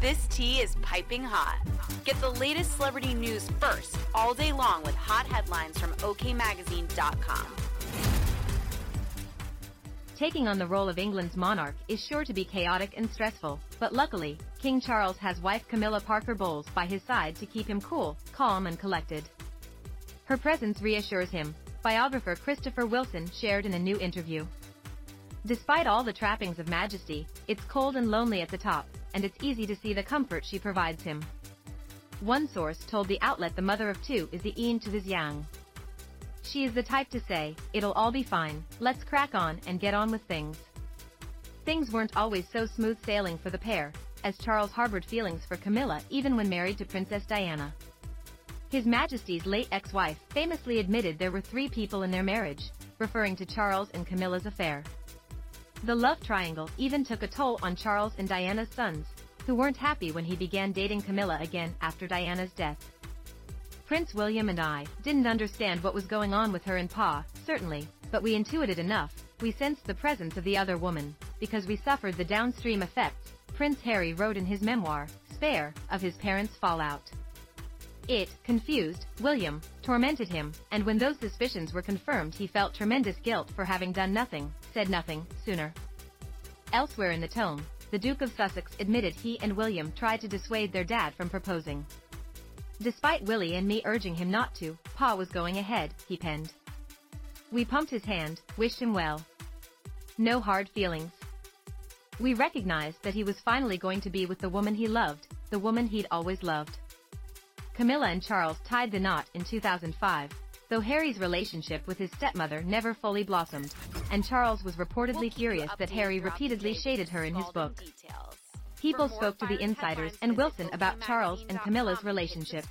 This tea is piping hot. Get the latest celebrity news first all day long with hot headlines from OKMagazine.com. Taking on the role of England's monarch is sure to be chaotic and stressful, but luckily, King Charles has wife Camilla Parker Bowles by his side to keep him cool, calm and collected. Her presence reassures him, biographer Christopher Wilson shared in a new interview. Despite all the trappings of majesty, it's cold and lonely at the top, and it's easy to see the comfort she provides him. One source told the outlet the mother of two is the yin to his yang. She is the type to say, it'll all be fine, let's crack on and get on with things. Things weren't always so smooth sailing for the pair, as Charles harbored feelings for Camilla even when married to Princess Diana. His Majesty's late ex-wife famously admitted there were three people in their marriage, referring to Charles and Camilla's affair. The love triangle even took a toll on Charles and Diana's sons, who weren't happy when he began dating Camilla again after Diana's death. Prince William and I didn't understand what was going on with her and Pa, certainly, but we intuited enough, we sensed the presence of the other woman, because we suffered the downstream effects, Prince Harry wrote in his memoir, Spare, of his parents' fallout. It, confused, William, tormented him, and when those suspicions were confirmed he felt tremendous guilt for having done nothing, said nothing, sooner. Elsewhere in the tome, the Duke of Sussex admitted he and William tried to dissuade their dad from proposing. Despite Willie and me urging him not to, Pa was going ahead, he penned. We pumped his hand, wished him well. No hard feelings. We recognized that he was finally going to be with the woman he loved, the woman he'd always loved. Camilla and Charles tied the knot in 2005, though Harry's relationship with his stepmother never fully blossomed, and Charles was reportedly We'll furious that Harry repeatedly shaded her in his book. details. People spoke to the insiders and Wilson about Charles and Camilla's relationship.